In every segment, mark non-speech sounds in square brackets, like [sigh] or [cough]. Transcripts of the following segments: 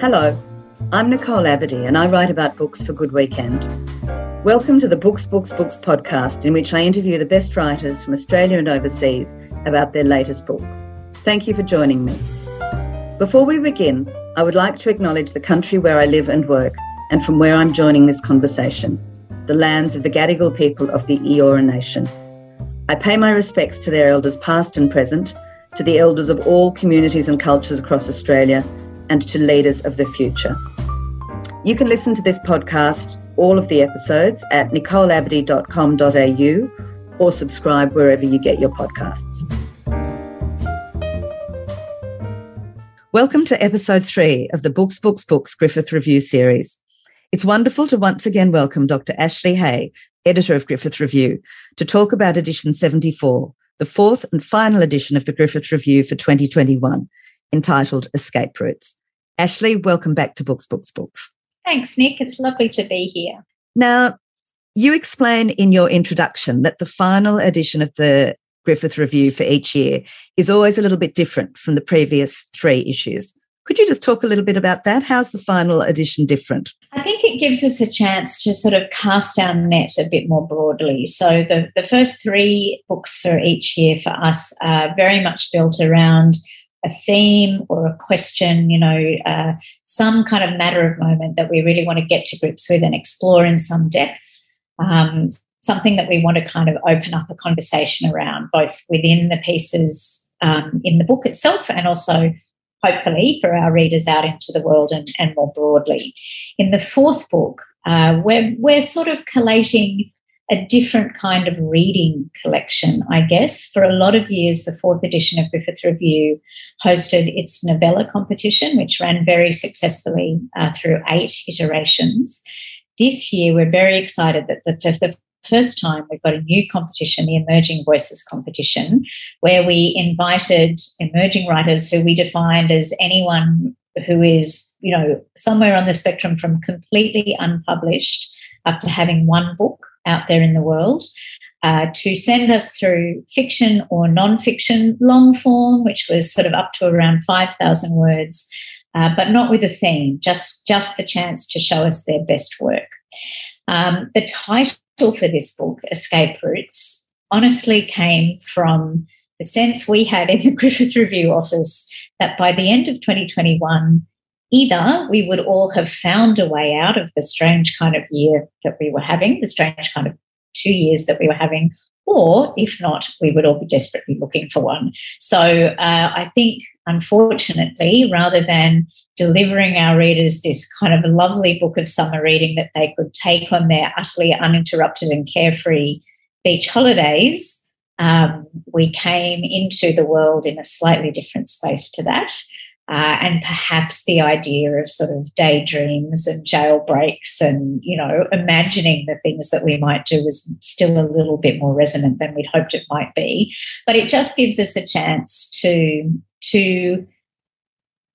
Hello, I'm Nicole Abadee and I write about books for Good Weekend. Welcome to the Books, Books, Books podcast, in which I interview the best writers from Australia and overseas about their latest books. Thank you for joining me. Before we begin, I would like to acknowledge the country where I live and work and from where I'm joining this conversation, the lands of the Gadigal people of the Eora Nation. I pay my respects to their elders past and present, to the elders of all communities and cultures across Australia, and to leaders of the future. You can listen to this podcast, all of the episodes, at nicoleabadee.com.au or subscribe wherever you get your podcasts. Welcome to episode three of the Books, Books, Books Griffith Review series. It's wonderful to once again welcome Dr. Ashley Hay, editor of Griffith Review, to talk about edition 74, the fourth and final edition of the Griffith Review for 2021, entitled Escape Routes. Ashley, welcome back to Books, Books, Books. Thanks, Nick. It's lovely to be here. Now, you explain in your introduction that the final edition of the Griffith Review for each year is always a little bit different from the previous three issues. Could you just talk a little bit about that? How's the final edition different? I think it gives us a chance to sort of cast our net a bit more broadly. So, the, the first three books for each year for us are very much built around a theme or a question, you know, uh, some kind of matter of moment that we really want to get to grips with and explore in some depth. Um, something that we want to kind of open up a conversation around, both within the pieces um, in the book itself and also hopefully for our readers out into the world and, and more broadly. In the fourth book, uh, we're, we're sort of collating a different kind of reading collection, I guess. For a lot of years, the fourth edition of Griffith Review hosted its novella competition, which ran very successfully uh, through eight iterations. This year, we're very excited that the, the first time we've got a new competition, the Emerging Voices competition, where we invited emerging writers who we defined as anyone who is, you know, somewhere on the spectrum from completely unpublished up to having one book out there in the world. Uh, to send us through fiction or non-fiction long form, which was sort of up to around 5,000 words, uh, but not with a theme, just, just the chance to show us their best work. Um, the title for this book, Escape Routes, honestly came from the sense we had in the [laughs] Griffith Review office that by the end of 2021, either we would all have found a way out of the strange kind of year that we were having, the strange kind of two years that we were having, or if not, we would all be desperately looking for one. So uh, I think, unfortunately, rather than delivering our readers this kind of lovely book of summer reading that they could take on their utterly uninterrupted and carefree beach holidays, um, we came into the world in a slightly different space to that. Uh, and perhaps the idea of sort of daydreams and jailbreaks and you know imagining the things that we might do was still a little bit more resonant than we'd hoped it might be but it just gives us a chance to to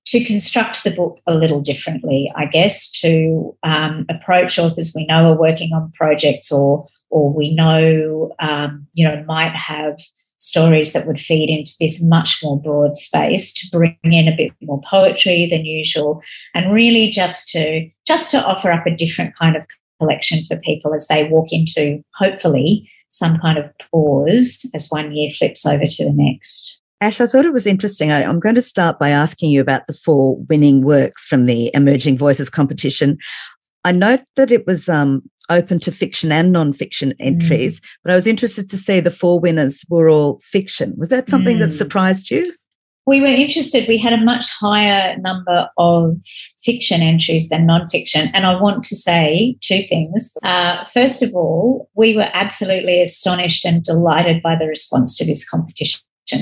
to construct the book a little differently i guess to um, approach authors we know are working on projects or or we know um, you know might have stories that would feed into this much more broad space to bring in a bit more poetry than usual and really just to just to offer up a different kind of collection for people as they walk into hopefully some kind of pause as one year flips over to the next. Ash, I thought it was interesting. I, am going to start by asking you about the four winning works from the Emerging Voices competition. I note that it was um, open to fiction and non-fiction entries, mm. but I was interested to see the four winners were all fiction. Was that something mm. that surprised you? We were interested. We had a much higher number of fiction entries than non-fiction, and I want to say two things. Uh, first of all, we were absolutely astonished and delighted by the response to this competition.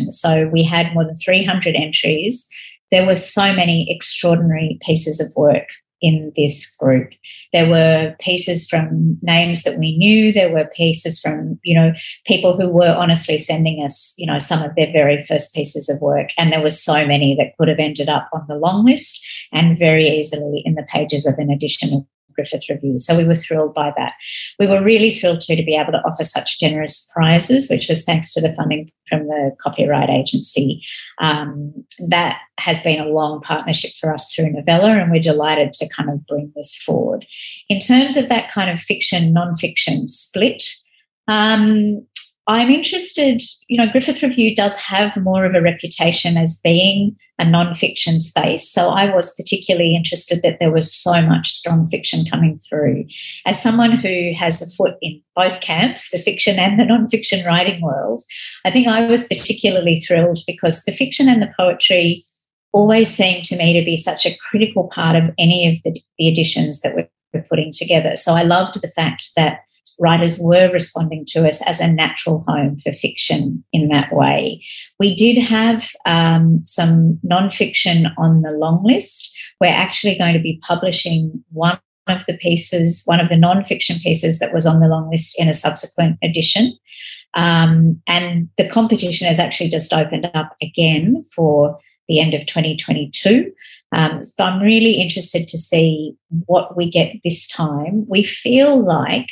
So we had more than 300 entries. There were so many extraordinary pieces of work in this group. There were pieces from names that we knew. There were pieces from, you know, people who were honestly sending us, you know, some of their very first pieces of work. And there were so many that could have ended up on the long list and very easily in the pages of an edition of Griffith Review. So we were thrilled by that. We were really thrilled too to be able to offer such generous prizes, which was thanks to the funding from the Copyright Agency. Um, that has been a long partnership for us through Novella, and we're delighted to kind of bring this forward. In terms of that kind of fiction non-fiction split, um, I'm interested, you know, Griffith Review does have more of a reputation as being a non-fiction space. So I was particularly interested that there was so much strong fiction coming through. As someone who has a foot in both camps, the fiction and the non-fiction writing world, I think I was particularly thrilled because the fiction and the poetry always seemed to me to be such a critical part of any of the, the editions that we're putting together. So I loved the fact that writers were responding to us as a natural home for fiction in that way. We did have um, some nonfiction on the long list. We're actually going to be publishing one of the pieces, one of the nonfiction pieces that was on the long list in a subsequent edition. Um, and the competition has actually just opened up again for the end of 2022. Um, so I'm really interested to see what we get this time. We feel like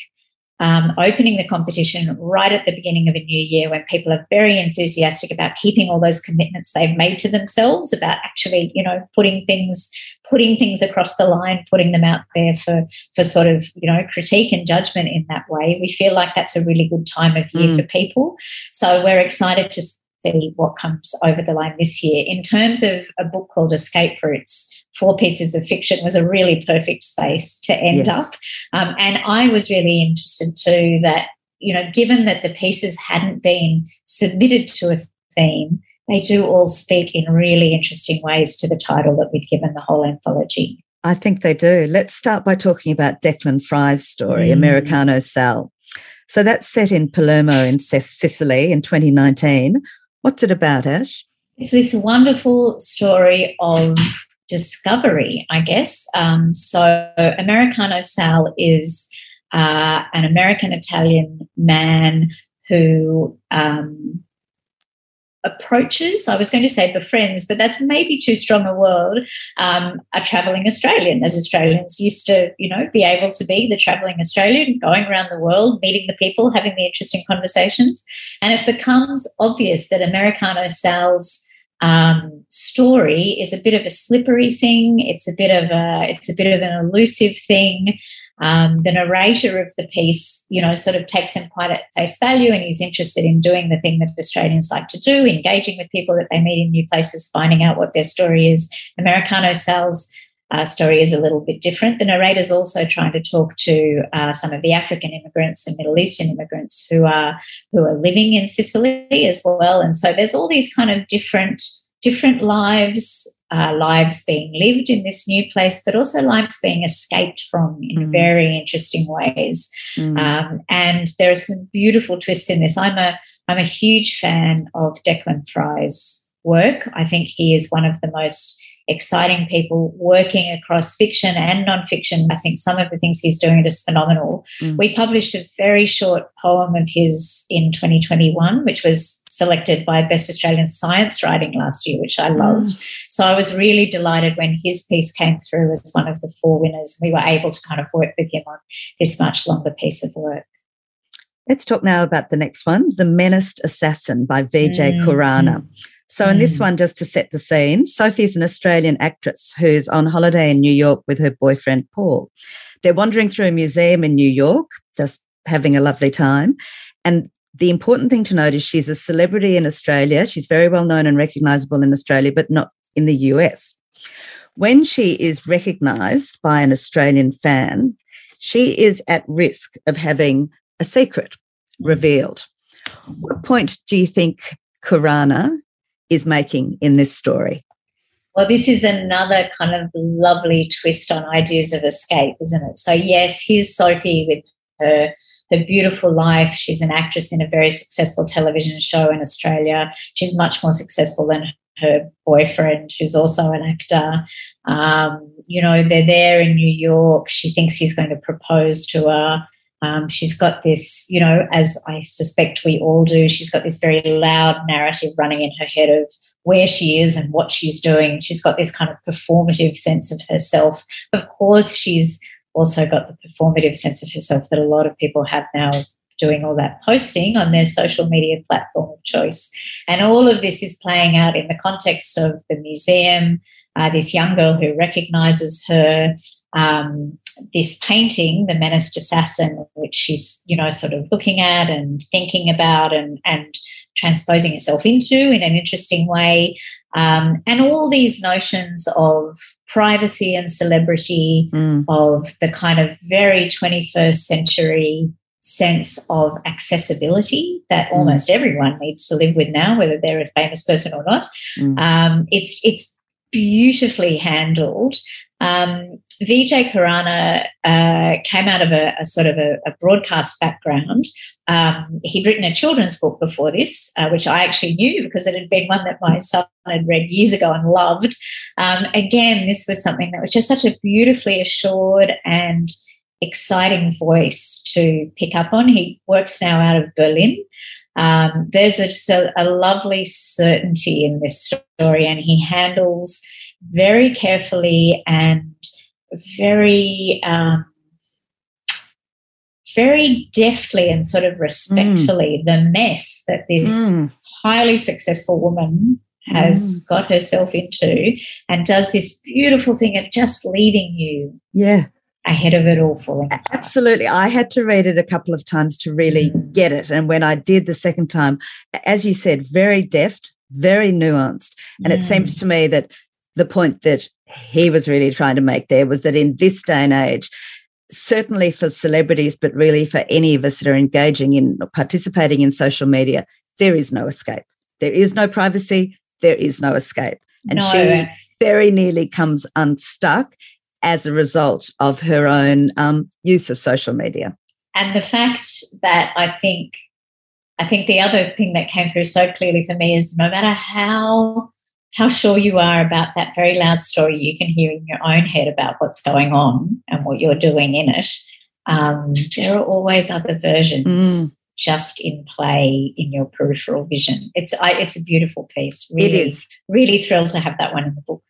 um, opening the competition right at the beginning of a new year when people are very enthusiastic about keeping all those commitments they've made to themselves about actually you know putting things putting things across the line putting them out there for for sort of you know critique and judgment in that way. We feel like that's a really good time of year mm. for people. So we're excited to see what comes over the line this year. In terms of a book called escape routes four pieces of fiction was a really perfect space to end yes. up. Um, and I was really interested too that, you know, given that the pieces hadn't been submitted to a theme, they do all speak in really interesting ways to the title that we'd given the whole anthology. I think they do. Let's start by talking about Declan Fry's story, mm. Americano Sal. So that's set in Palermo in Sicily in 2019. What's it about, Ash? It's this wonderful story of discovery, I guess. Um, so, Americano Sal is uh, an American Italian man who um, approaches, I was going to say befriends, but that's maybe too strong a word, um, a traveling Australian, as Australians used to, you know, be able to be the traveling Australian, going around the world, meeting the people, having the interesting conversations. And it becomes obvious that Americano Sal's um, story is a bit of a slippery thing. It's a bit of a it's a bit of an elusive thing. Um, the narrator of the piece, you know, sort of takes him quite at face value, and he's interested in doing the thing that Australians like to do, engaging with people that they meet in new places, finding out what their story is. Americano Sal's uh, story is a little bit different. The narrator's also trying to talk to uh, some of the African immigrants and Middle Eastern immigrants who are who are living in Sicily as well. And so there's all these kind of different different lives, uh, lives being lived in this new place, but also lives being escaped from in mm. very interesting ways. Mm. Um, and there are some beautiful twists in this. I'm a I'm a huge fan of Declan Fry's work. I think he is one of the most exciting people working across fiction and nonfiction. I think some of the things he's doing is phenomenal. Mm. We published a very short poem of his in 2021, which was selected by Best Australian Science Writing last year, which I mm. loved. Mm. So I was really delighted when his piece came through as one of the four winners. We were able to kind of work with him on this much longer piece of work. Let's talk now about the next one The Menaced Assassin by Vijay mm. Khurana. So, in this mm. one, just to set the scene, Sophie's an Australian actress who's on holiday in New York with her boyfriend, Paul. They're wandering through a museum in New York, just having a lovely time. And the important thing to note is she's a celebrity in Australia. She's very well known and recognizable in Australia, but not in the US. When she is recognized by an Australian fan, she is at risk of having a secret revealed. What point do you think Khurana is making in this story. Well, this is another kind of lovely twist on ideas of escape, isn't it? So, yes, here's Sophie with her her beautiful life. She's an actress in a very successful television show in Australia. She's much more successful than her boyfriend, who's also an actor. Um, you know, they're there in New York. She thinks he's going to propose to her. Um, she's got this, you know, as I suspect we all do, she's got this very loud narrative running in her head of where she is and what she's doing. She's got this kind of performative sense of herself. Of course, she's also got the performative sense of herself that a lot of people have now doing all that posting on their social media platform of choice. And all of this is playing out in the context of the museum, uh, this young girl who recognizes her. Um, this painting, The Menaced Assassin, which she's, you know, sort of looking at and thinking about and, and transposing herself into in an interesting way. Um, and all these notions of privacy and celebrity, mm. of the kind of very 21st century sense of accessibility that mm. almost everyone needs to live with now, whether they're a famous person or not. Mm. Um, it's it's beautifully handled. Um, Vijay Khurana uh, came out of a, a sort of a, a broadcast background. Um, he'd written a children's book before this, uh, which I actually knew because it had been one that my son had read years ago and loved. Um, again, this was something that was just such a beautifully assured and exciting voice to pick up on. He works now out of Berlin. Um, there's a, just a, a lovely certainty in this story, and he handles very carefully and very um, very deftly and sort of respectfully mm. the mess that this mm. highly successful woman has mm. got herself into and does this beautiful thing of just leaving you yeah ahead of it all falling apart. absolutely i had to read it a couple of times to really mm. get it and when i did the second time as you said very deft very nuanced and it seems mm. to me that the point that he was really trying to make there was that in this day and age, certainly for celebrities, but really for any of us that are engaging in or participating in social media, there is no escape. There is no privacy. There is no escape. And no. she very nearly comes unstuck as a result of her own um, use of social media. And the fact that I think, I think the other thing that came through so clearly for me is no matter how how sure you are about that very loud story you can hear in your own head about what's going on and what you're doing in it, um, there are always other versions mm. just in play in your peripheral vision. It's I, it's a beautiful piece. Really, it is. Really thrilled to have that one in the book.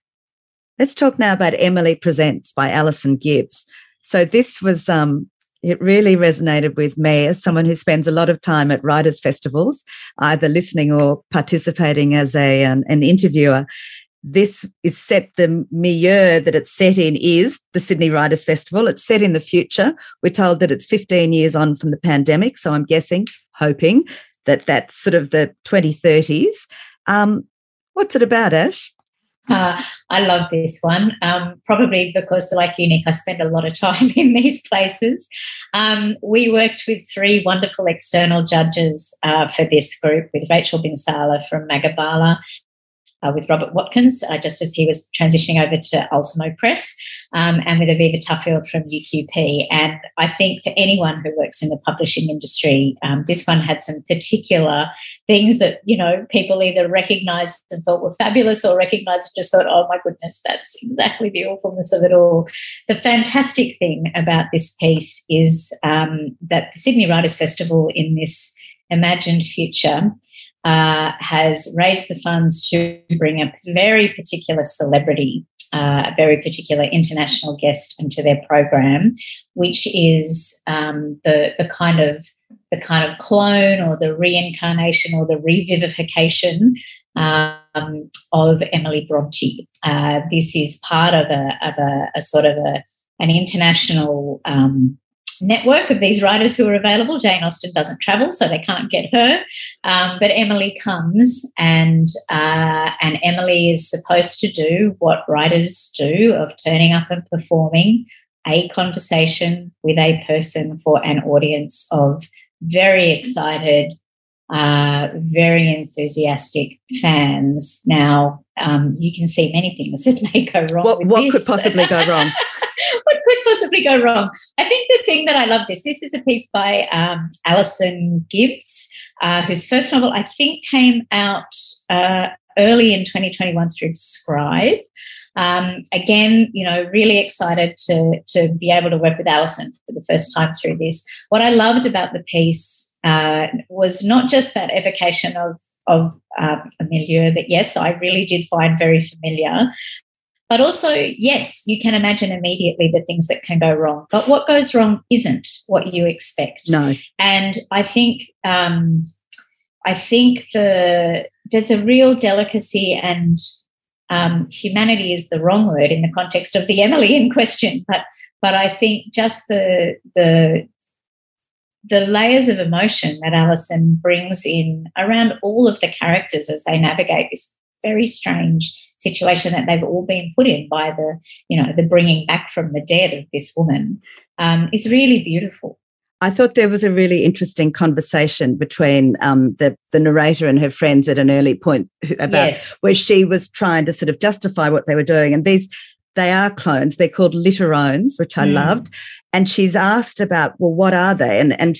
Let's talk now about Emily Presents by Alison Gibbs. So this was um, it really resonated with me as someone who spends a lot of time at writers' festivals, either listening or participating as a, an, an interviewer. This is set the milieu that it's set in is the Sydney Writers' Festival. It's set in the future. We're told that it's 15 years on from the pandemic. So I'm guessing, hoping that that's sort of the 2030s. Um, what's it about, Ash? Uh, I love this one, um, probably because, like Nick, I spend a lot of time [laughs] in these places. Um, we worked with three wonderful external judges uh, for this group, with Rachel Bin Salleh from Magabala uh, with Robert Watkins, uh, just as he was transitioning over to Ultimo Press, um, and with Aviva Tuffield from UQP. And I think for anyone who works in the publishing industry, um, this one had some particular things that you know people either recognised and thought were fabulous, or recognised and just thought, "Oh my goodness, that's exactly the awfulness of it all." The fantastic thing about this piece is um, that the Sydney Writers Festival in this imagined future uh, has raised the funds to bring a very particular celebrity, uh, a very particular international guest into their program, which is um, the the kind of the kind of clone or the reincarnation or the revivification um, of Emily Bronte. Uh, this is part of a, of a, a sort of a, an international um, network of these writers who are available. Jane Austen doesn't travel, so they can't get her. Um, but Emily comes, and uh, and Emily is supposed to do what writers do of turning up and performing a conversation with a person for an audience of very excited, uh, very enthusiastic fans. Now, um, you can see many things [laughs] that may go wrong. What, what could possibly go wrong? [laughs] what could possibly go wrong? I think the thing that I love this, this is a piece by um, Alison Gibbs, uh, whose first novel I think came out uh, early in 2021 through Scribe. Um, again, you know, really excited to, to be able to work with Alison for the first time through this. What I loved about the piece uh, was not just that evocation of, of um, a milieu that, yes, I really did find very familiar, but also, yes, you can imagine immediately the things that can go wrong. But what goes wrong isn't what you expect. No. And I think um, I think the there's a real delicacy and um, humanity is the wrong word in the context of the Emily in question, but but I think just the the the layers of emotion that Alison brings in around all of the characters as they navigate this very strange situation that they've all been put in by the you know the bringing back from the dead of this woman um, is really beautiful. I thought there was a really interesting conversation between um, the the narrator and her friends at an early point about yes. where she was trying to sort of justify what they were doing, and these they are clones. They're called literones, which I mm. loved. And she's asked about, well, what are they? And and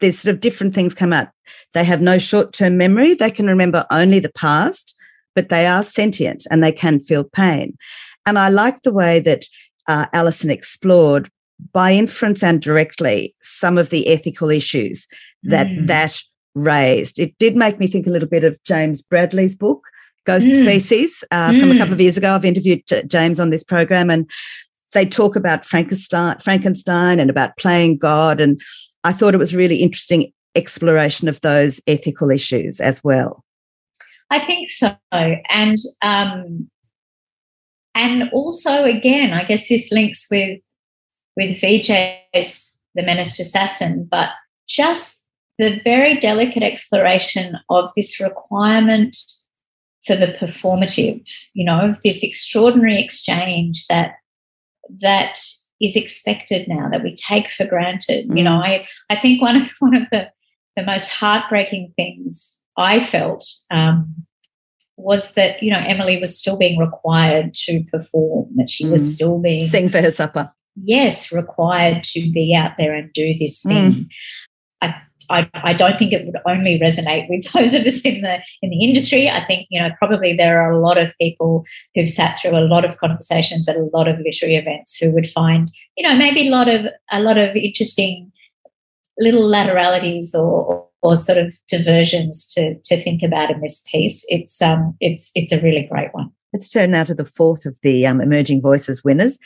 there's sort of different things come out. They have no short term memory. They can remember only the past, but they are sentient and they can feel pain. And I like the way that uh, Alison explored by inference and directly some of the ethical issues that mm. that raised. It did make me think a little bit of James Bradley's book, Ghost mm. Species, uh, mm. from a couple of mm. years ago. I've interviewed James on this program, and they talk about Frankenstein, Frankenstein, and about playing God. And I thought it was a really interesting exploration of those ethical issues as well. I think so, and um, and also again, I guess this links with with Vijay's The Menaced Assassin, but just the very delicate exploration of this requirement for the performative, you know, this extraordinary exchange that that is expected now that we take for granted. Mm. You know, mm. I, I think one of [laughs] one of the, the most heartbreaking things I felt um, was that, you know, Emily was still being required to perform, that she mm. was still being sing for her supper yes, required to be out there and do this thing. Mm. I, I, I, don't think it would only resonate with [laughs] those of us in the in the industry. I think you know probably there are a lot of people who've sat through a lot of conversations at a lot of literary events who would find you know maybe a lot of a lot of interesting little lateralities or, or sort of diversions to to think about in this piece. It's um it's it's a really great one. Let's turn now to the fourth of the um, Emerging Voices winners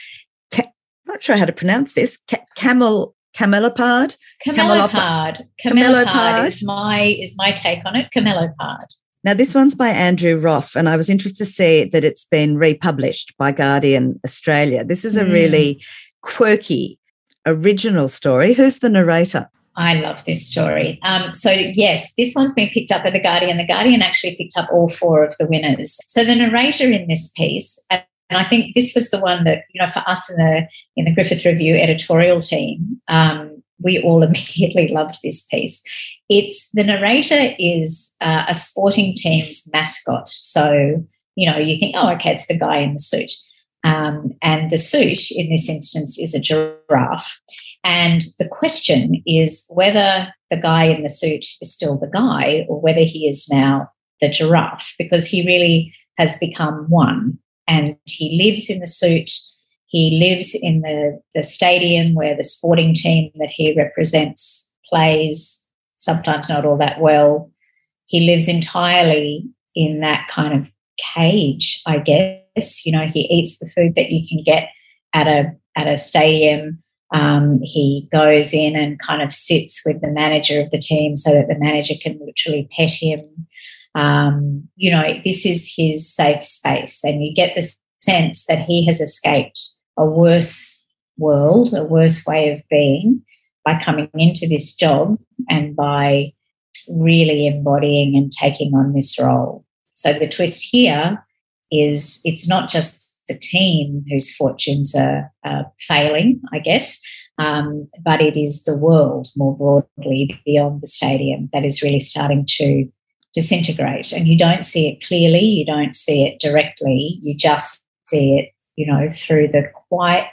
not sure how to pronounce this. camel camelopard. Camelopard. Camelopard is my is my take on it. Camelopard. Now, this one's by Andrew Roth, and I was interested to see that it's been republished by Guardian Australia. This is a mm. really quirky, original story. Who's the narrator? I love this story. Um, so, yes, this one's been picked up by The Guardian. The Guardian actually picked up all four of the winners. So, the narrator in this piece, and I think this was the one that, you know, for us in the in the Griffith Review editorial team, um, we all [laughs] immediately loved this piece. It's the narrator is uh, a sporting team's mascot. So, you know, you think, oh, okay, it's the guy in the suit. Um, and the suit in this instance is a giraffe. And the question is whether the guy in the suit is still the guy or whether he is now the giraffe, because he really has become one and he lives in the suit. He lives in the, the stadium where the sporting team that he represents plays, sometimes not all that well. He lives entirely in that kind of cage, I guess. You know, he eats the food that you can get at a at a stadium. Um, he goes in and kind of sits with the manager of the team so that the manager can literally pet him um, you know, this is his safe space. And you get the sense that he has escaped a worse world, a worse way of being by coming into this job and by really embodying and taking on this role. So the twist here is it's not just the team whose fortunes are, are failing, I guess, um, but it is the world more broadly beyond the stadium that is really starting to disintegrate and you don't see it clearly you don't see it directly you just see it you know through the quite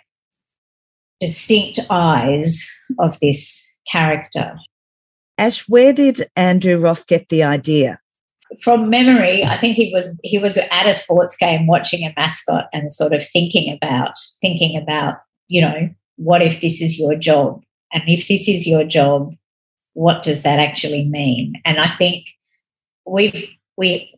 distinct eyes of this character. Ash where did andrew Roth get the idea? From memory i think he was he was at a sports game watching a mascot and sort of thinking about thinking about you know what if this is your job? And if this is your job what does that actually mean? And i think we've we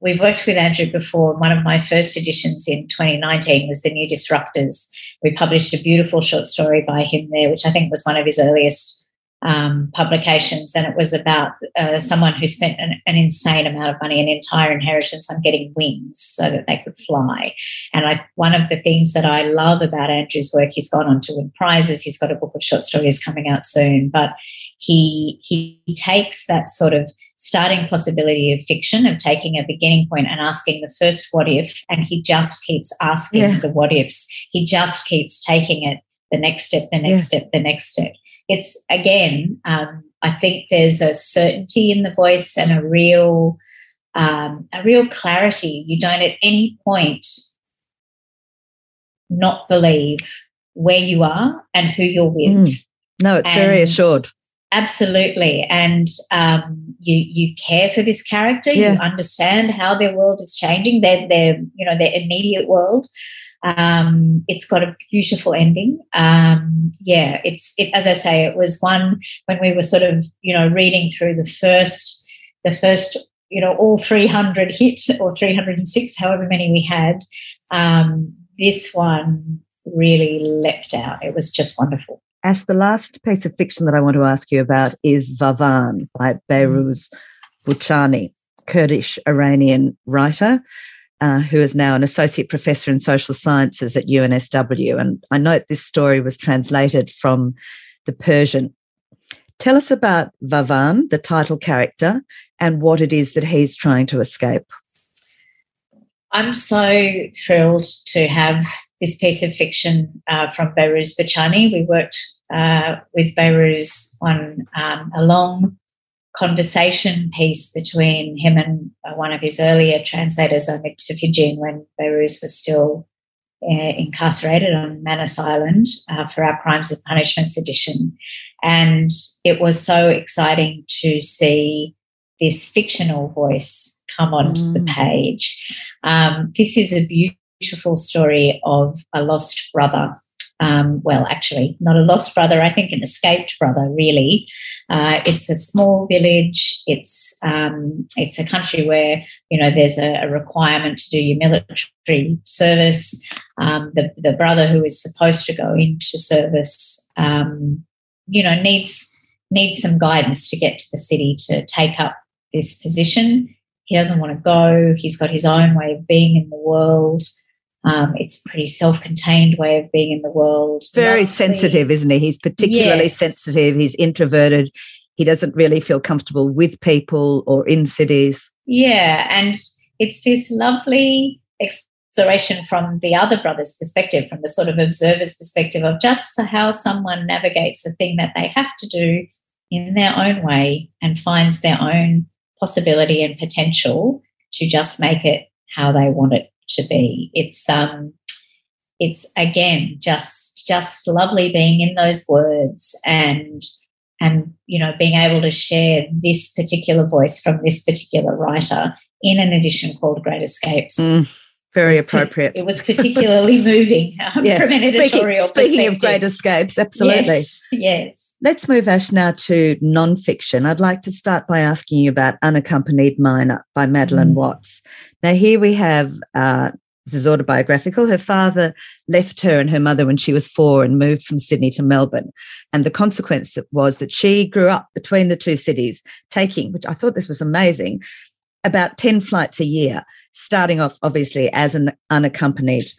we've worked with Andrew before. One of my first editions in 2019 was The New Disruptors. We published a beautiful short story by him there, which I think was one of his earliest um, publications, and it was about uh, someone who spent an, an, insane amount of money, an entire inheritance, on getting wings so that they could fly. And I, one of the things that I love about Andrew's work, he's gone on to win prizes. He's got a book of short stories coming out soon, but he he takes that sort of starting possibility of fiction of taking a beginning point and asking the first what if, and he just keeps asking yeah. the what ifs. He just keeps taking it the next step, the next yeah. step, the next step it's again, um, I think there's a certainty in the voice and a real, um, a real clarity. You don't at any point not believe where you are and who you're with. Mm. No, it's and very assured. Absolutely, and um, you you care for this character. Yeah. You understand how their world is changing. Their their you know their immediate world, um, it's got a beautiful ending. Um, yeah, it's it, as I say, it was one when we were sort of you know reading through the first the first you know all 300 hit or 306, however many we had. Um, this one really leapt out. It was just wonderful. Ash, the last piece of fiction that I want to ask you about is Vavan by Behrouz Boochani, Kurdish Iranian writer uh, who is now an associate professor in social sciences at UNSW. And I note this story was translated from the Persian. Tell us about Vavan, the title character, and what it is that he's trying to escape. I'm so thrilled to have this piece of fiction uh, from Behrouz Boochani. We worked uh, with Behrouz on um, a long conversation piece between him and uh, one of his earlier translators, Omid Tofighian, when Behrouz was still uh, incarcerated on Manus Island uh, for our Crimes and Punishments edition. And it was so exciting to see this fictional voice come onto mm. the page. Um, this is a beautiful story of a lost brother um, well, actually, not a lost brother, I think an escaped brother, really. Uh, it's a small village. It's um, it's a country where you know there's a, a requirement to do your military service. Um, the the brother who is supposed to go into service, um, you know, needs needs some guidance to get to the city to take up this position. He doesn't want to go. He's got his own way of being in the world. Um, it's a pretty self-contained way of being in the world. Very Lovely. sensitive, isn't he? He's particularly yes. sensitive. He's introverted. He doesn't really feel comfortable with people or in cities. Yeah, and it's this lovely exploration from the other brother's perspective, from the sort of observer's perspective of just how someone navigates a thing that they have to do in their own way and finds their own possibility and potential to just make it how they want it to be. It's um, it's again just just lovely being in those words and and you know being able to share this particular voice from this particular writer in an edition called Great Escapes. Mm, very it appropriate. It was particularly [laughs] moving um, yeah. from an editorial speaking, speaking of Great Escapes, absolutely. Yes, yes. Let's move Ash now to non-fiction. I'd like to start by asking you about Unaccompanied Minor by Madeline mm. Watts. Now, here we have uh, this is autobiographical. Her father left her and her mother when she was four and moved from Sydney to Melbourne. And the consequence was that she grew up between the two cities, taking, which I thought this was amazing, about 10 flights a year, starting off obviously as an unaccompanied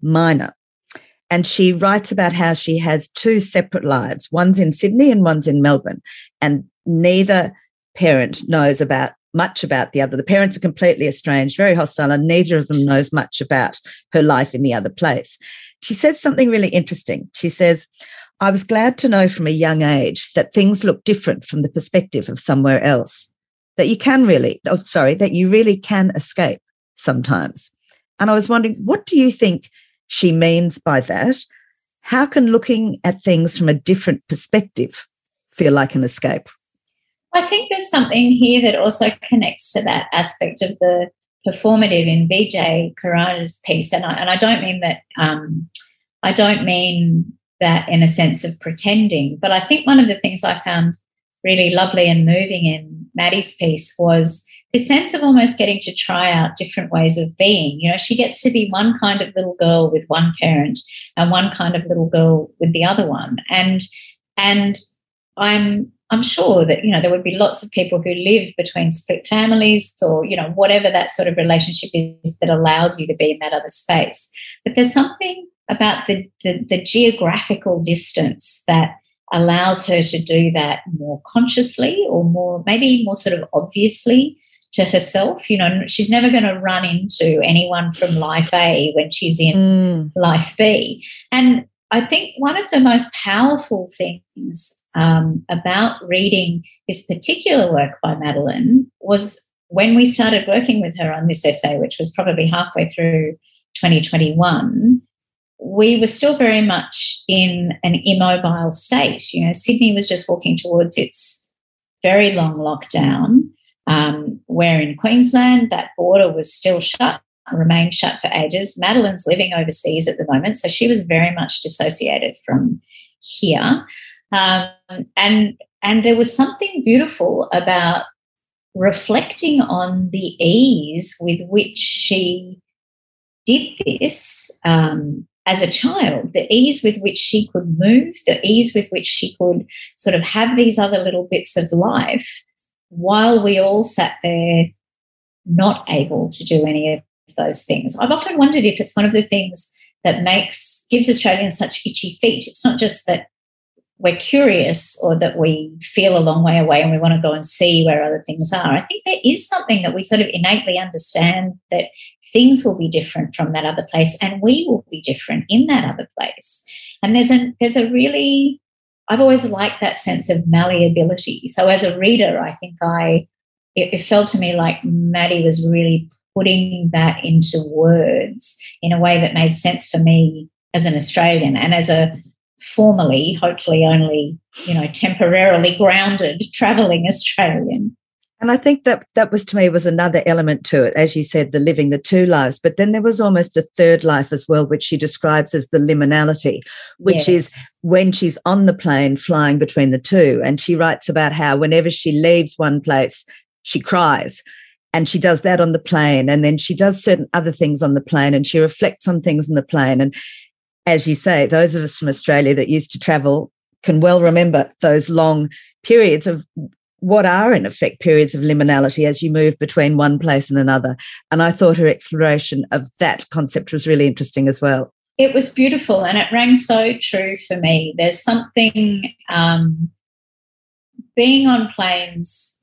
minor. And she writes about how she has two separate lives one's in Sydney and one's in Melbourne. And neither parent knows about much about the other. The parents are completely estranged, very hostile, and neither of them knows much about her life in the other place. She says something really interesting. She says, I was glad to know from a young age that things look different from the perspective of somewhere else, that you can really, oh, sorry, that you really can escape sometimes. And I was wondering, what do you think she means by that? How can looking at things from a different perspective feel like an escape? I think there's something here that also connects to that aspect of the performative in Vijay Khurana's piece, and I, and I don't mean that um, I don't mean that in a sense of pretending, but I think one of the things I found really lovely and moving in Maddie's piece was the sense of almost getting to try out different ways of being. You know, she gets to be one kind of little girl with one parent and one kind of little girl with the other one. And and I'm I'm sure that you know there would be lots of people who live between split families or you know whatever that sort of relationship is that allows you to be in that other space. But there's something about the, the, the geographical distance that allows her to do that more consciously or more maybe more sort of obviously to herself. You know, she's never going to run into anyone from life A when she's in mm. life B. And I think one of the most powerful things um, about reading this particular work by Madeline was when we started working with her on this essay, which was probably halfway through 2021, we were still very much in an immobile state. You know, Sydney was just walking towards its very long lockdown, um, where in Queensland that border was still shut, remained shut for ages. Madeline's living overseas at the moment, so she was very much dissociated from here. Um, and and there was something beautiful about reflecting on the ease with which she did this um, as a child, the ease with which she could move, the ease with which she could sort of have these other little bits of life while we all sat there not able to do any of those things. I've often wondered if it's one of the things that makes gives Australians such itchy feet. It's not just that we're curious or that we feel a long way away and we want to go and see where other things are. I think there is something that we sort of innately understand that things will be different from that other place and we will be different in that other place. And there's a there's a really I've always liked that sense of malleability. So as a reader, I think I it, it felt to me like Maddie was really putting that into words in a way that made sense for me as an Australian and as a formally, hopefully only, you know, temporarily grounded [laughs] traveling Australian. And I think that that was to me was another element to it, as you said, the living the two lives. But then there was almost a third life as well, which she describes as the liminality, which yes. is when she's on the plane flying between the two. And she writes about how whenever she leaves one place, she cries. And she does that on the plane. And then she does certain other things on the plane and she reflects on things in the plane. And as you say, those of us from Australia that used to travel can well remember those long periods of what are in effect periods of liminality as you move between one place and another. And I thought her exploration of that concept was really interesting as well. It was beautiful and it rang so true for me. There's something, um, being on planes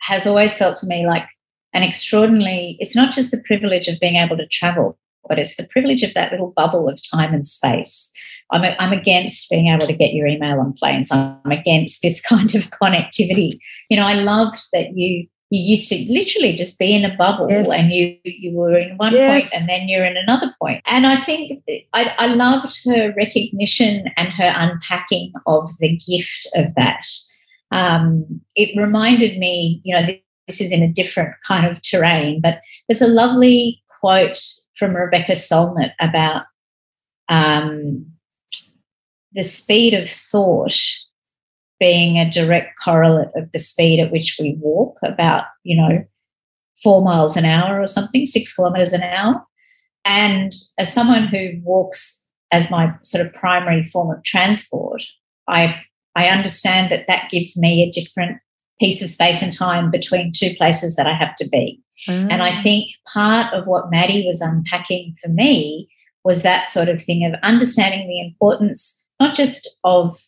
has always felt to me like an extraordinarily, it's not just the privilege of being able to travel, but it's the privilege of that little bubble of time and space. I'm, a, I'm against being able to get your email on planes. I'm against this [laughs] kind of connectivity. You know, I loved that you you used to literally just be in a bubble yes. and you you were in one yes. point and then you're in another point and i think I, I loved her recognition and her unpacking of the gift of that um, it reminded me you know this is in a different kind of terrain but there's a lovely quote from rebecca solnit about um, the speed of thought being a direct correlate of the speed at which we walk, about, you know, four miles an hour or something, six kilometers an hour. And as someone who walks as my sort of primary form of transport, I I understand that that gives me a different piece of space and time between two places that I have to be. Mm. And I think part of what Maddie was unpacking for me was that sort of thing of understanding the importance not just of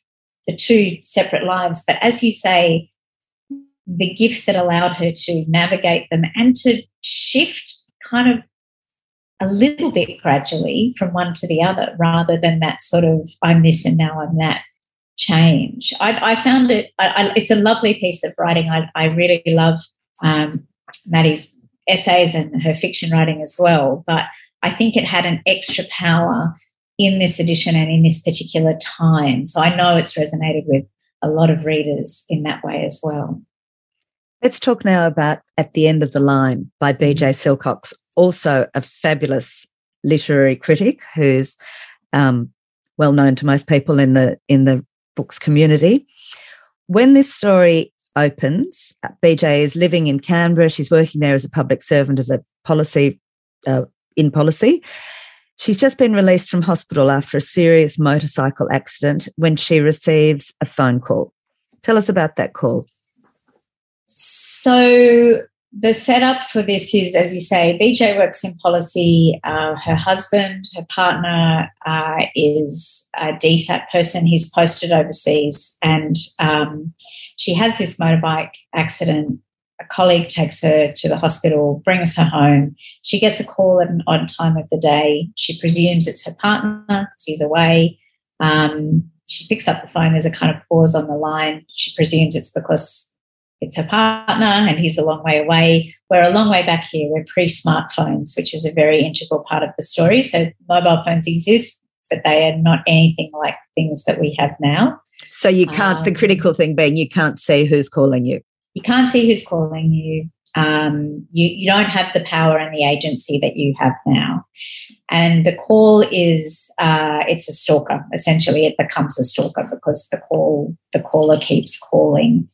the two separate lives, but as you say, the gift that allowed her to navigate them and to shift kind of a little bit gradually from one to the other rather than that sort of I'm this and now I'm that change. I, I found it, I, I, it's a lovely piece of writing. I, I really love um, Maddie's essays and her fiction writing as well, but I think it had an extra power in this edition and in this particular time. So I know it's resonated with a lot of readers in that way as well. Let's talk now about At the End of the Line by Beejay mm-hmm. Silcox, also a fabulous literary critic who's um, well known to most people in the in the books community. When this story opens. Beejay is living in Canberra. She's working there as a public servant, as a policy uh, in policy. She's just been released from hospital after a serious motorcycle accident when she receives a phone call. Tell us about that call. So, the setup for this is, as you say, Beejay works in policy. Uh, her husband, her partner, uh, is a DFAT person. He's posted overseas, and um, she has this motorbike accident. A colleague takes her to the hospital, brings her home. She gets a call at an odd time of the day. She presumes it's her partner because he's away. Um, she picks up the phone. There's a kind of pause on the line. She presumes it's because it's her partner and he's a long way away. We're a long way back here. We're pre smartphones, which is a very integral part of the story. So mobile phones exist, but they are not anything like things that we have now. So you can't, um, the critical thing being you can't see who's calling you. You can't see who's calling you. Um, you, you don't have the power and the agency that you have now. And the call is uh, it's a stalker. Essentially, it becomes a stalker because the call the caller keeps calling,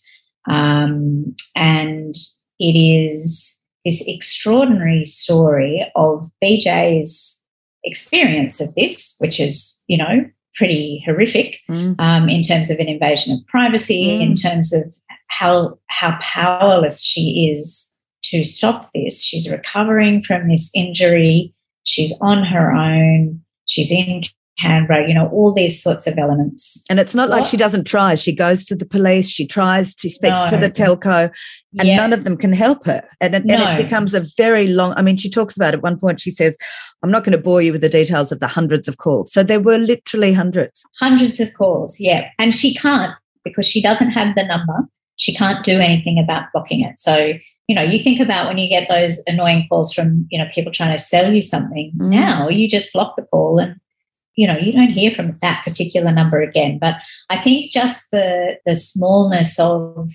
um, and it is this extraordinary story of Beejay's experience of this, which is you know pretty horrific mm. um, in terms of an invasion of privacy, mm. in terms of how how powerless she is to stop this. She's recovering from this injury. She's on her own. She's in Canberra, you know, all these sorts of elements. And it's not what? like she doesn't try. She goes to the police, she tries, she speaks no. to the telco, and yeah. none of them can help her. And it, no. and it becomes a very long, I mean, she talks about at one point, she says, I'm not going to bore you with the details of the hundreds of calls. So there were literally hundreds. Hundreds of calls, yeah. And she can't because she doesn't have the number. She can't do anything about blocking it. So you know, you think about when you get those annoying calls from, you know, people trying to sell you something. Mm. Now you just block the call and, you know, you don't hear from that particular number again. But I think just the the smallness of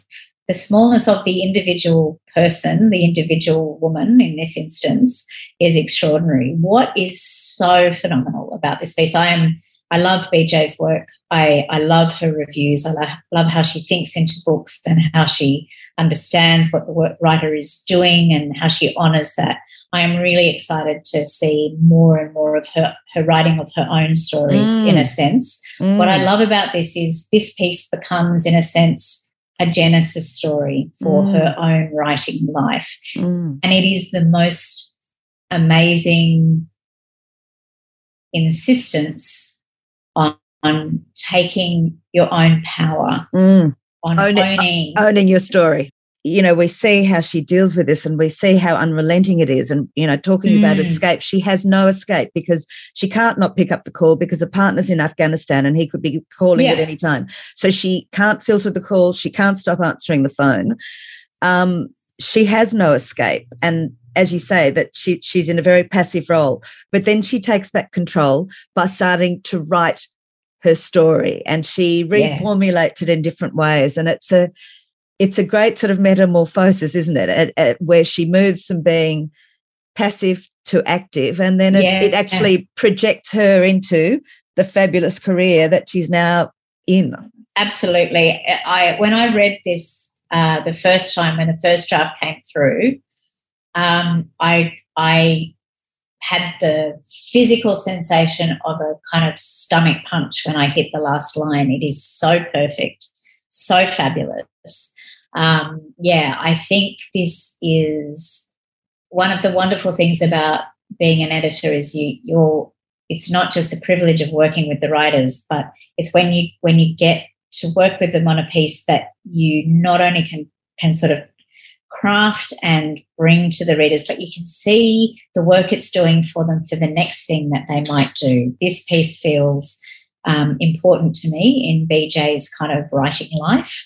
the smallness of the individual person, the individual woman in this instance, is extraordinary. What is so phenomenal about this piece? I am I love Beejay's work. I, I love her reviews. I love, love how she thinks into books and how she understands what the writer is doing and how she honors that. I am really excited to see more and more of her, her writing of her own stories mm. in a sense. Mm. What I love about this is this piece becomes, in a sense, a genesis story for mm. her own writing life. Mm. And it is the most amazing insistence on, on taking your own power mm on owning. owning your story you know we see how she deals with this and we see how unrelenting it is. And you know talking mm. about escape she has no escape because she can't not pick up the call because her partner's in afghanistan and he could be calling yeah. at any time. So she can't filter the call. She can't stop answering the phone. Um, she has no escape. And as you say that she she's in a very passive role. But then she takes back control by starting to write her story and she reformulates yeah. it in different ways. And it's a it's a great sort of metamorphosis isn't it at, at where she moves from being passive to active and then yeah. it, it, actually projects her into the fabulous career that she's now in absolutely i when i read this uh, the first time when the first draft came through um, i i had the physical sensation of a kind of stomach punch when I hit the last line. It is so perfect, so fabulous. Um, yeah, I think this is one of the wonderful things about being an editor is you you're it's not just the privilege of working with the writers, but it's when you when you get to work with them on a piece that you not only can can sort of craft and bring to the readers, but you can see the work it's doing for them for the next thing that they might do. This piece feels um, important to me in Beejay's kind of writing life.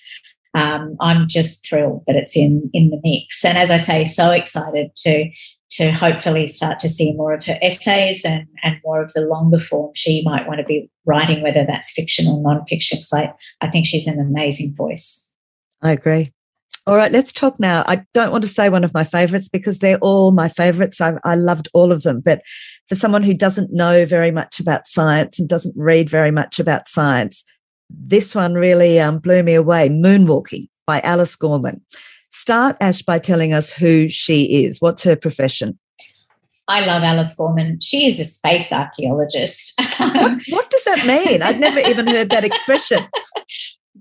Um, I'm just thrilled that it's in in the mix, and as I say, so excited to to hopefully start to see more of her essays and, and more of the longer form she might want to be writing, whether that's fiction or nonfiction, because I, I think she's an amazing voice. I agree. All right, let's talk now. I don't want to say one of my favorites because they're all my favorites. I, I, loved all of them. But for someone who doesn't know very much about science and doesn't read very much about science, this one really um, blew me away. Moonwalking. by Alice Gorman. Start, Ash, by telling us who she is. What's her profession? I love Alice Gorman. She is a space archaeologist. [laughs] what, what, does that mean? I've never even heard that expression. [laughs]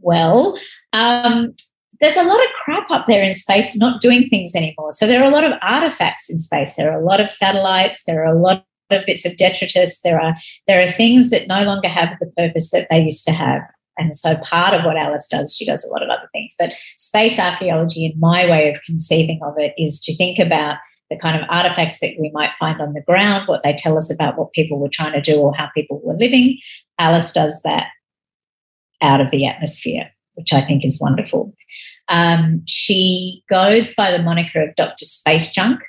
Well, um, there's a lot of crap up there in space not doing things anymore. So there are a lot of artifacts in space. There are a lot of satellites. There are a lot of bits of detritus. There are there are things that no longer have the purpose that they used to have. And so part of what Alice does, she does a lot of other things. But space archaeology, in my way of conceiving of it, is to think about the kind of artifacts that we might find on the ground, what they tell us about what people were trying to do or how people were living. Alice does that out of the atmosphere, which I think is wonderful. Um, she goes by the moniker of Dr. Space Junk.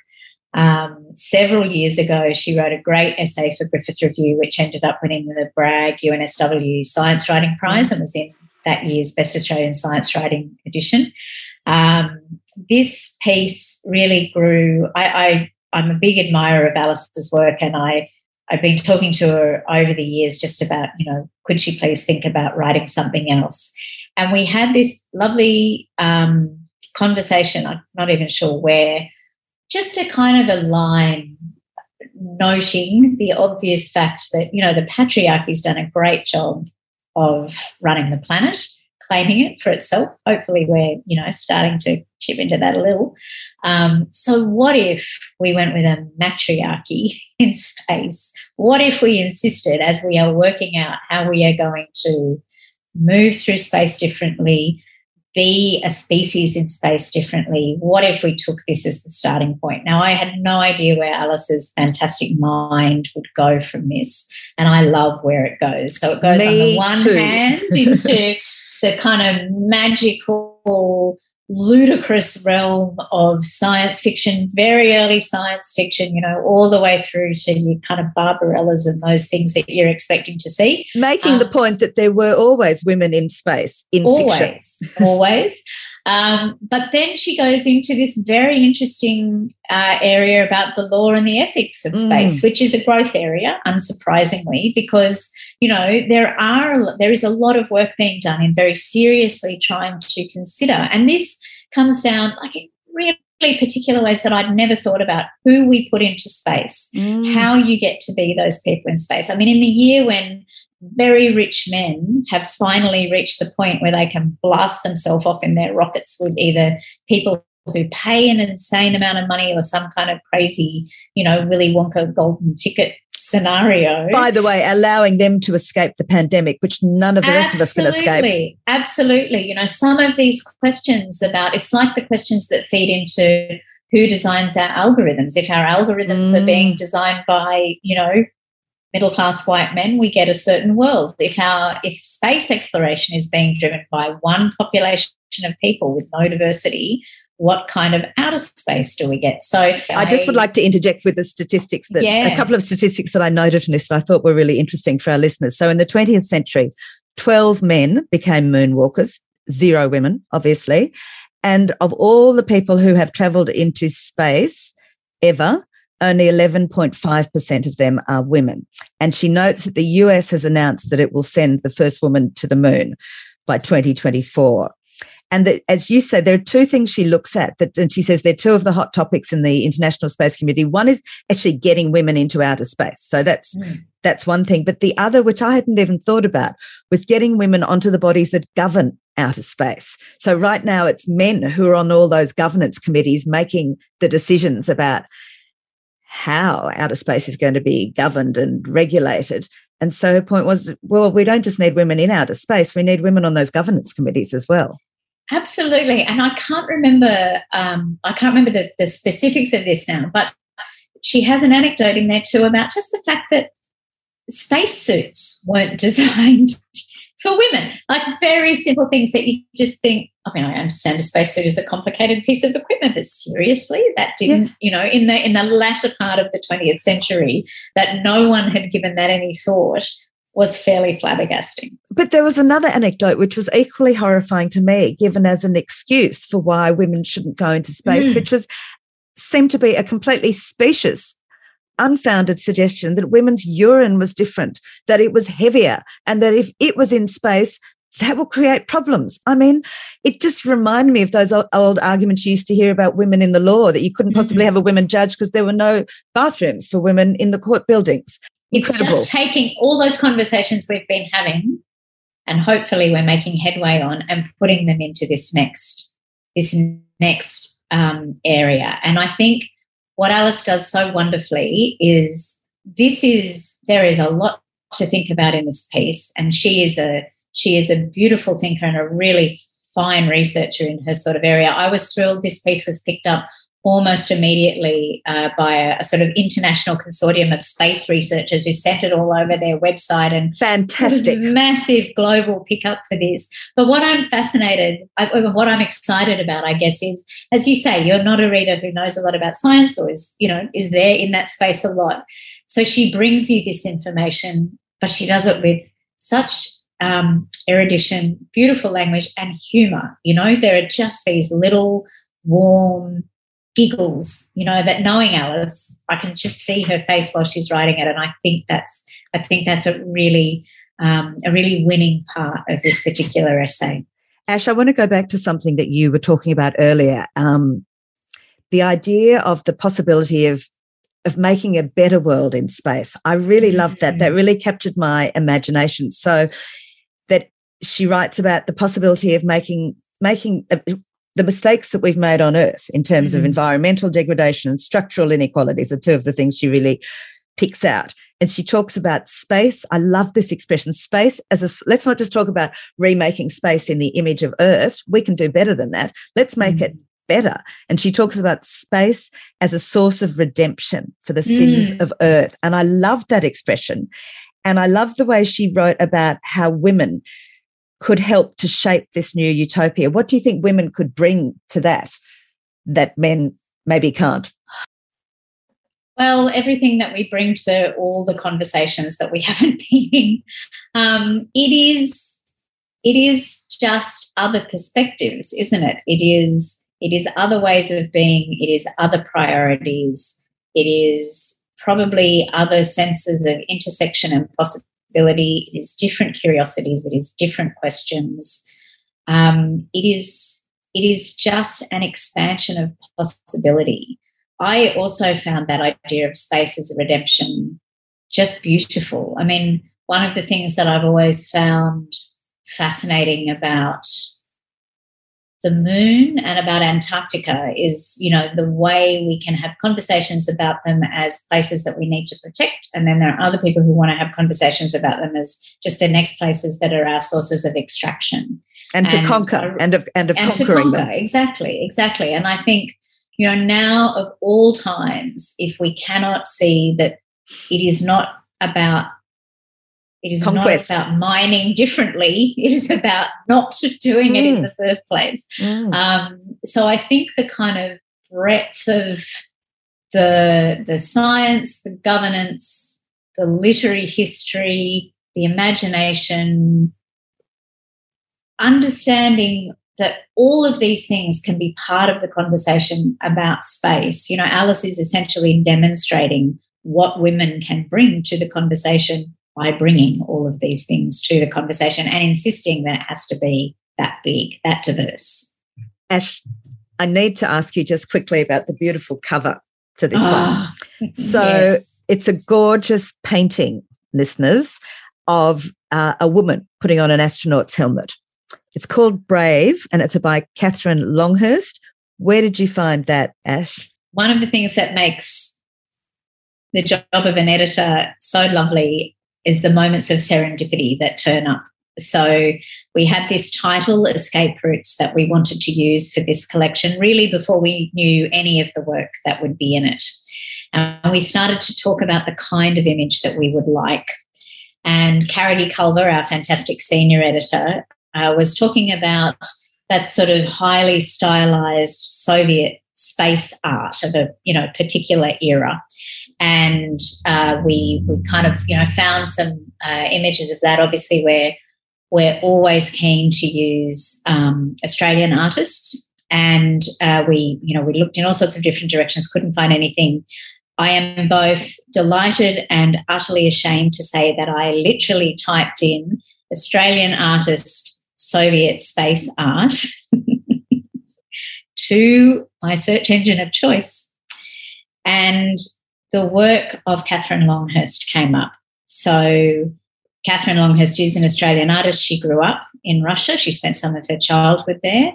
Um, several years ago, she wrote a great essay for Griffith Review, which ended up winning the Bragg UNSW Science Writing Prize and was in that year's Best Australian Science Writing edition. Um, this piece really grew. I, I, am a big admirer of Alice's work, and I I've been talking to her over the years just about you know could she please think about writing something else, and we had this lovely um, conversation. I'm not even sure where, just to kind of align noting the obvious fact that you know the patriarchy's done a great job of running the planet claiming it for itself. Hopefully, we're you know starting to chip into that a little. Um, so, what if we went with a matriarchy [laughs] in space? What if we insisted, as we are working out how we are going to move through space differently, be a species in space differently? What if we took this as the starting point? Now, I had no idea where Alice's fantastic mind would go from this, and I love where it goes. So it goes Me on the one too. hand into [laughs] the kind of magical, ludicrous realm of science fiction, very early science fiction, you know, all the way through to your kind of Barbarellas and those things that you're expecting to see. Making um, the point that there were always women in space in always, fiction. Always. Um, but then she goes into this very interesting uh, area about the law and the ethics of space, mm. which is a growth area, unsurprisingly, because you know there are there is a lot of work being done in very seriously trying to consider, and this comes down like in really particular ways that I'd never thought about who we put into space, mm. how you get to be those people in space. I mean, in the year when very rich men have finally reached the point where they can blast themselves off in their rockets with either people who pay an insane amount of money or some kind of crazy, you know, Willy Wonka golden ticket scenario. By the way, allowing them to escape the pandemic, which none of the rest of us can escape. Absolutely. You know, some of these questions about it's like the questions that feed into who designs our algorithms. If our algorithms mm. are being mm. designed by, you know, middle class white men, we get a certain world. If our if space exploration is being driven by one population of people with no diversity, what kind of outer space do we get? So I, I just would like to interject with the statistics that yeah. a couple of statistics that I noted from this that I thought were really interesting for our listeners. So in the 20th century, 12 men became moonwalkers, zero women, obviously. And of all the people who have traveled into space ever, only 11.5% of them are women. And she notes that the US has announced that it will send the first woman to the moon by 2024. And that, as you said, there are two things she looks at that, and she says they're two of the hot topics in the international space community. One is actually getting women into outer space. So that's, mm. that's one thing. But the other, which I hadn't even thought about, was getting women onto the bodies that govern outer space. So right now it's men who are on all those governance committees making the decisions about how outer space is going to be governed and regulated. And so her point was, well, we don't just need women in outer space, we need women on those governance committees as well. Absolutely. And I can't remember, um, I can't remember the, the specifics of this now, but she has an anecdote in there too about just the fact that spacesuits weren't [laughs] designed for women. Like very simple things that you just think, I mean, I understand a spacesuit is a complicated piece of equipment, but seriously, that didn't, yeah. you know, in the in the latter part of the 20th century, that no one had given that any thought was fairly flabbergasting. But there was another anecdote which was equally horrifying to me, given as an excuse for why women shouldn't go into space, mm. which was seemed to be a completely specious unfounded suggestion that women's urine was different, that it was heavier, and that if it was in space, that will create problems. I mean, it just reminded me of those old, old, arguments you used to hear about women in the law that you couldn't possibly mm-hmm. have a women judge because there were no bathrooms for women in the court buildings. Incredible. It's just taking all those conversations we've been having and hopefully we're making headway on and putting them into this next this next um, area. And I think what Alice does so wonderfully is this is there is a lot to think about in this piece, and she is a she is a beautiful thinker and a really fine researcher in her sort of area. I was thrilled this piece was picked up almost immediately uh, by a, a, sort of international consortium of space researchers who sent it all over their website and fantastic. massive global pickup for this. But what i'm fascinated I, what i'm excited about i guess is as you say you're not a reader who knows a lot about science or is you know is there in that space a lot. So she brings you this information but she does it with such um, erudition beautiful language and humor. You know there are just these little warm giggles, you know, that knowing Alice, I can just see her face while she's writing it. And I think that's I think that's a really um, a really winning part of this particular essay. Ash, I want to go back to something that you were talking about earlier. Um, the idea of the possibility of of making a better world in space. I really loved that. That mm-hmm. really captured my imagination. So that she writes about the possibility of making making the mistakes that we've made on Earth in terms mm-hmm. of environmental degradation and structural inequalities are two of the things she really picks out. And she talks about space. I love this expression space as a, let's not just talk about remaking space in the image of Earth. We can do better than that. Let's make mm-hmm. it better. And she talks about space as a source of redemption for the sins mm. of Earth. And I love that expression. And I love the way she wrote about how women could help to shape this new utopia. What do you think women could bring to that that men maybe can't? Well, everything that we bring to all the conversations that we [laughs] haven't been in, um, it is it is just other perspectives, isn't it? It is it is other ways of being. It is other priorities. It is probably other senses of intersection and possibility it is different curiosities, it is different questions. Um, it is it is just an expansion of possibility. I also found that idea of space as a redemption just beautiful. I mean, one of the things that I've always found fascinating about the moon and about Antarctica is, you know, the way we can have conversations about them as places that we need to protect. And then there are other people who want to have conversations about them as just the next places that are our sources of extraction. And, and to conquer and of and of and conquering conquer. them. Exactly, exactly. And I think, you know, now of all times, if we cannot see that it is not about it is Conquest. not about mining differently. [laughs] It is about not [laughs] doing mm. it in mm. the first place. Mm. Um, so I think the kind of breadth of the the science, the governance, the literary history, the imagination, understanding that all of these things can be part of the conversation about space. You know, Alice is essentially demonstrating what women can bring to the conversation by bringing all of these things to the conversation and insisting that it has to be that big, that diverse. Ash, I need to ask you just quickly about the beautiful cover to this oh, one. [laughs] So yes. it's a gorgeous painting, listeners, of uh, a woman putting on an astronaut's helmet. It's called Brave and it's by Catherine Longhurst. Where did you find that, Ash? One of the things that makes the job of an editor so lovely is the moments of serendipity that turn up. So we had this title, Escape Routes, that we wanted to use for this collection, really before we knew any of the work that would be in it. And we started to talk about the kind of image that we would like. And Carody Culver, our fantastic senior editor, uh, was talking about that sort of highly stylized Soviet space art of a you know particular era and uh, we we kind of you know found some uh, images of that. Obviously, we're we're always keen to use um, Australian artists, and uh, we you know we looked in all sorts of different directions, couldn't find anything. I am both delighted and utterly ashamed to say that I literally typed in Australian artist Soviet space art [laughs] to my search engine of choice. And the work of Catherine Longhurst came up. So, Catherine Longhurst is an Australian artist. She grew up in Russia. She spent some of her childhood there.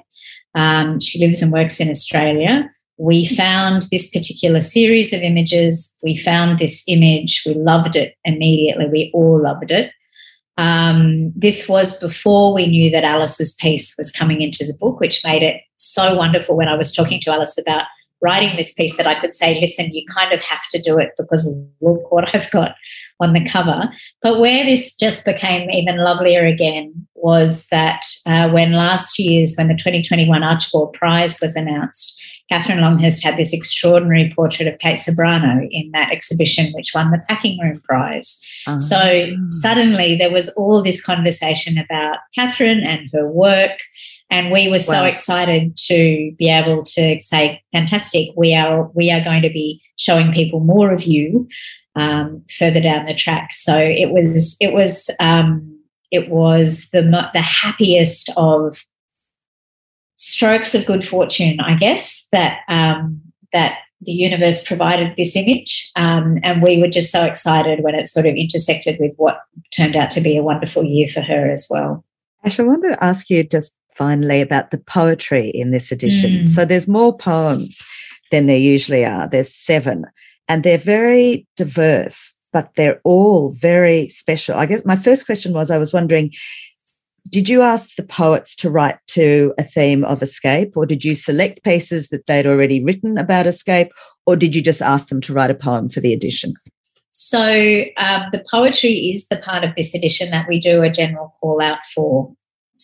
Um, she lives and works in Australia. We found this particular series of images. We found this image. We loved it immediately. We all loved it. Um, this was before we knew that Alice's piece was coming into the book, which made it so wonderful when I was talking to Alice about writing this piece that I could say, listen, you kind of have to do it because look what I've got on the cover. But where this just became even lovelier again was that uh, when last year's, when the 2021 Archibald Prize was announced, Catherine Longhurst had this extraordinary portrait of Kate Ceberano in that exhibition, which won the Packing Room Prize. Oh. So suddenly there was all this conversation about Catherine and her work. And we were so wow. excited to be able to say, fantastic, we are we are going to be showing people more of you um, further down the track. So it was it was um, it was the the happiest of strokes of good fortune, I guess, that um, that the universe provided this image, um, and we were just so excited when it sort of intersected with what turned out to be a wonderful year for her as well. Ash, I wanted to ask you just finally about the poetry in this edition. Mm. So there's more poems than there usually are. There's seven, and they're very diverse, but they're all very special. I guess my first question was I was wondering did you ask the poets to write to a theme of escape, or did you select pieces that they'd already written about escape, or did you just ask them to write a poem for the edition? So, um, the poetry is the part of this edition that we do a general call out for.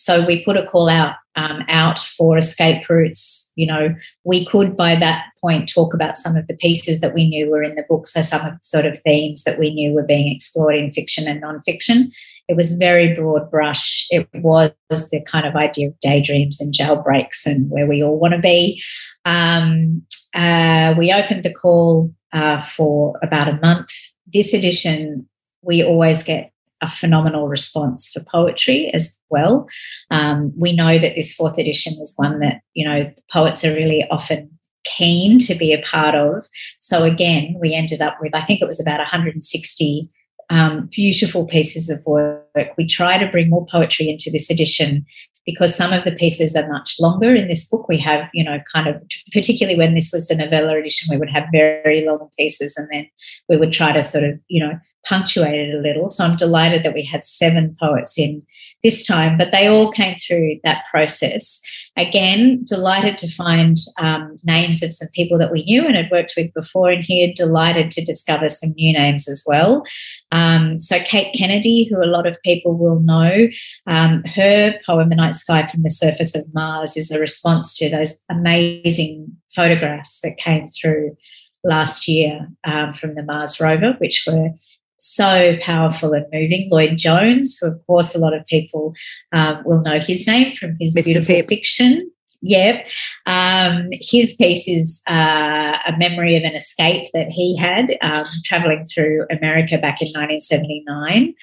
So, we put a call out um, out for escape routes. You know, we could by that point talk about some of the pieces that we knew were in the book. So, some of the sort of themes that we knew were being explored in fiction and nonfiction. It was very broad brush. It was the kind of idea of daydreams and jailbreaks and where we all want to be. Um, uh, we opened the call uh, for about a month. This edition, we always get a phenomenal response for poetry as well. Um, we know that this fourth edition is one that you know poets are really often keen to be a part of. So again, we ended up with I think it was about 160 um, beautiful pieces of work. We try to bring more poetry into this edition because some of the pieces are much longer in this book. We have, you know, kind of, particularly when this was the novella edition, we would have very long pieces and then we would try to sort of, you know, punctuate it a little. So I'm delighted that we had seven poets in this time, but they all came through that process. Again, delighted to find um, names of some people that we knew and had worked with before in here. Delighted to discover some new names as well. Um, so, Cate Kennedy, who a lot of people will know, um, her poem, The Night Sky from the Surface of Mars, is a response to those amazing photographs that came through last year um, from the Mars rover, which were so powerful and moving. Lloyd Jones, who of course a lot of people um, will know his name from his Mr. beautiful Pip. fiction. Yeah. Um, his piece is uh, a memory of an escape that he had um, traveling through America back in 1979.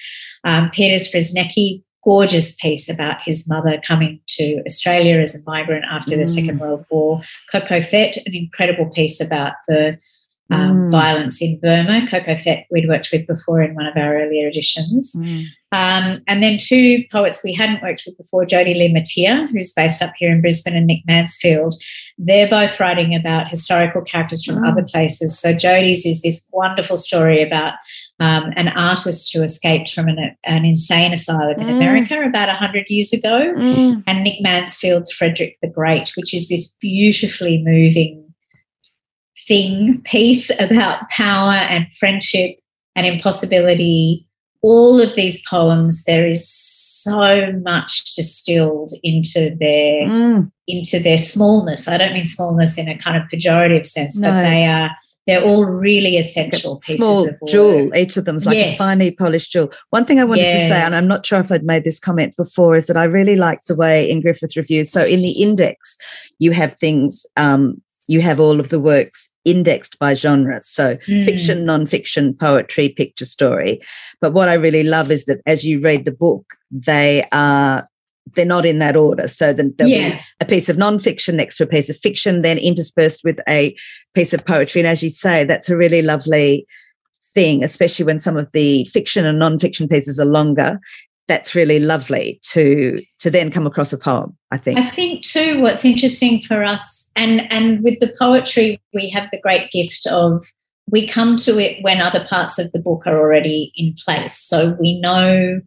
Um, Peter Skrzynecki, gorgeous piece about his mother coming to Australia as a migrant after mm. the Second World War. Ko Ko Thett, an incredible piece about the um, mm. violence in Burma. Ko Ko Thett, we'd worked with before in one of our earlier editions. Mm. Um, and then two poets we hadn't worked with before, Jodi Lee Matier, who's based up here in Brisbane, and Nick Mansfield. They're both writing about historical characters from mm. other places. So Jodi's is this wonderful story about um, an artist who escaped from an, an insane asylum in mm. America about 100 years ago. Mm. And Nick Mansfield's Frederick the Great, which is this beautifully moving thing piece about power and friendship and impossibility all of these poems there is so much distilled into their mm. into their smallness i don't mean smallness in a kind of pejorative sense no. but they are they're all really essential pieces small of work. jewel each of them is like yes. a finely polished jewel one thing i wanted yeah. to say and i'm not sure if i'd made this comment before is that i really like the way in griffith reviews so in the index you have things um, you have all of the works indexed by genre. So mm. fiction, non-fiction, poetry, picture story. But what I really love is that as you read the book, they are they're not in that order. So then there'll yeah. be a piece of nonfiction next to a piece of fiction, then interspersed with a piece of poetry. And as you say, that's a really lovely thing, especially when some of the fiction and nonfiction pieces are longer. That's really lovely to to then come across a poem. I think. I think too. What's interesting for us, and and with the poetry, we have the great gift of we come to it when other parts of the book are already in place. So we know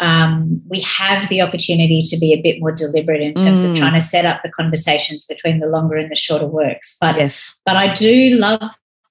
um, we have the opportunity to be a bit more deliberate in terms mm. of trying to set up the conversations between the longer and the shorter works. But yes. but I do love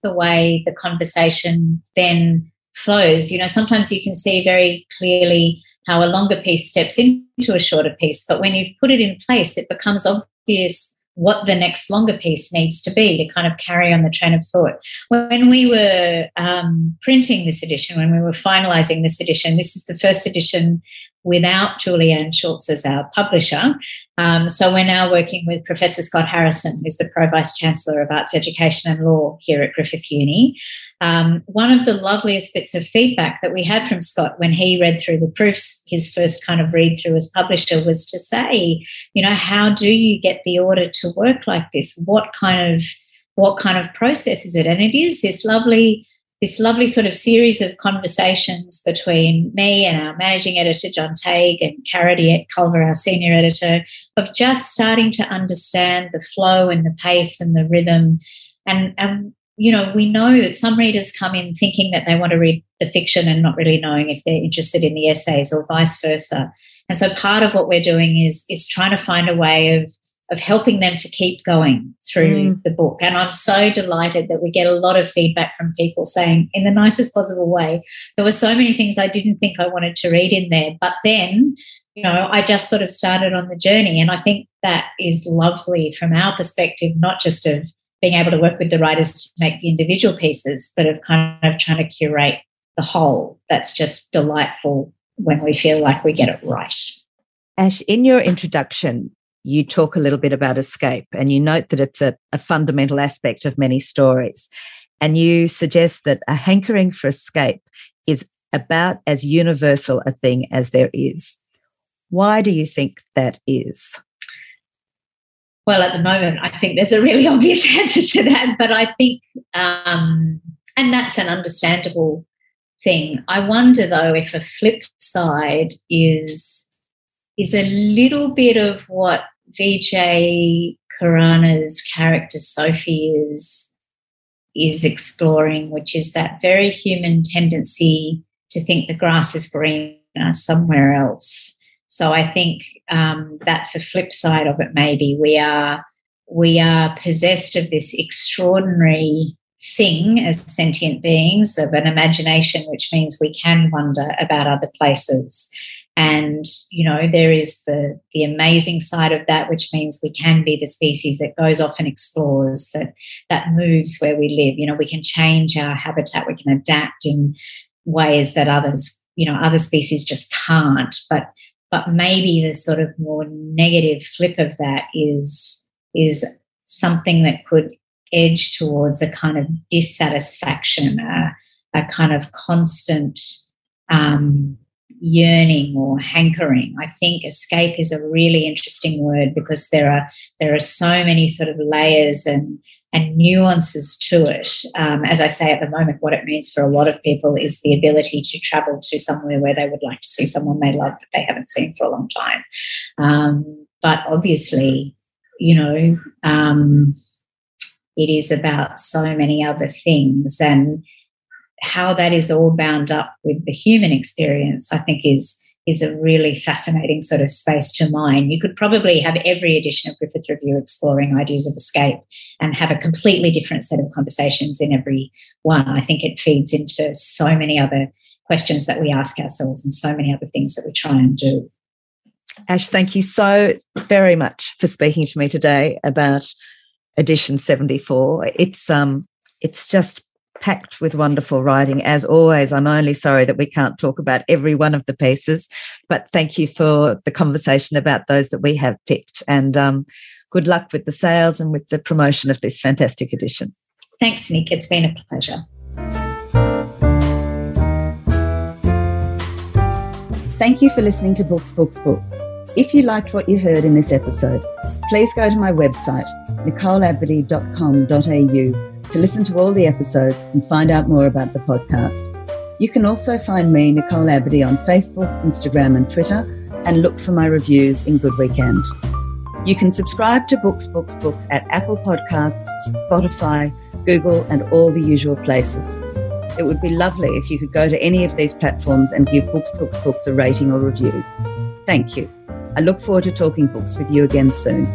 the way the conversation then flows. You know, sometimes you can see very clearly how a longer piece steps into a shorter piece, but when you've put it in place, it becomes obvious what the next longer piece needs to be to kind of carry on the train of thought. When we were um, printing this edition, when we were finalizing this edition, this is the first edition without Julianne Schultz as our publisher. Um, so we're now working with Professor Scott Harrison, who's the Pro Vice Chancellor of Arts Education and Law here at Griffith Uni. Um, one of the loveliest bits of feedback that we had from Scott when he read through the proofs, his first kind of read through as publisher, was to say, you know, how do you get the order to work like this? What kind of what kind of process is it? And it is this lovely this lovely sort of series of conversations between me and our managing editor, John Tague, and Cara Culver, our senior editor, of just starting to understand the flow and the pace and the rhythm. And, and you know, we know that some readers come in thinking that they want to read the fiction and not really knowing if they're interested in the essays or vice versa. And so part of what we're doing is, is trying to find a way of of helping them to keep going through mm. the book. And I'm so delighted that we get a lot of feedback from people saying, in the nicest possible way, there were so many things I didn't think I wanted to read in there. But then, you know, I just sort of started on the journey. And I think that is lovely from our perspective, not just of being able to work with the writers to make the individual pieces, but of kind of trying to curate the whole. That's just delightful when we feel like we get it right. Ash, in your introduction, you talk a little bit about escape and you note that it's a, a fundamental aspect of many stories. And you suggest that a hankering for escape is about as universal a thing as there is. Why do you think that is? Well, at the moment, I think there's a really [laughs] obvious answer to that, but I think, um, and that's an understandable thing. I wonder though if a flip side is is a little bit of what Vijay Khurana's character Sophie is is exploring, which is that very human tendency to think the grass is greener somewhere else. So I think um, that's a flip side of it. Maybe we are we are possessed of this extraordinary thing as sentient beings of an imagination, which means we can wonder about other places. And, you know, there is the, the amazing side of that, which means we can be the species that goes off and explores, that, that moves where we live. You know, we can change our habitat, we can adapt in ways that others, you know, other species just can't. But but maybe the sort of more negative flip of that is is something that could edge towards a kind of dissatisfaction, a, a kind of constant um, yearning or hankering. I think escape is a really interesting word because there are there are so many sort of layers and and nuances to it. Um, as I say at the moment, what it means for a lot of people is the ability to travel to somewhere where they would like to see someone they love that they haven't seen for a long time. Um, but obviously, you know, um, it is about so many other things and how that is all bound up with the human experience, I think is is a really fascinating sort of space to mine. You could probably have every edition of Griffith Review exploring ideas of escape and have a completely different set of conversations in every one. I think it feeds into so many other questions that we ask ourselves and so many other things that we try and do. Ash, thank you so very much for speaking to me today about edition 74. It's um it's just packed with wonderful writing. As always, I'm only sorry that we can't talk about every one of the pieces, but thank you for the conversation about those that we have picked. And um, good luck with the sales and with the promotion of this fantastic edition. Thanks, Nick. It's been a pleasure. Thank you for listening to Books, Books, Books. If you liked what you heard in this episode, please go to my website, nicoleabadee.com.au, to listen to all the episodes and find out more about the podcast. You can also find me, Nicole Abadee, on Facebook, Instagram, and Twitter, and look for my reviews in Good Weekend. You can subscribe to Books, Books, Books at Apple Podcasts, Spotify, Google, and all the usual places. It would be lovely if you could go to any of these platforms and give Books, Books, Books a rating or review. Thank you. I look forward to talking books with you again soon.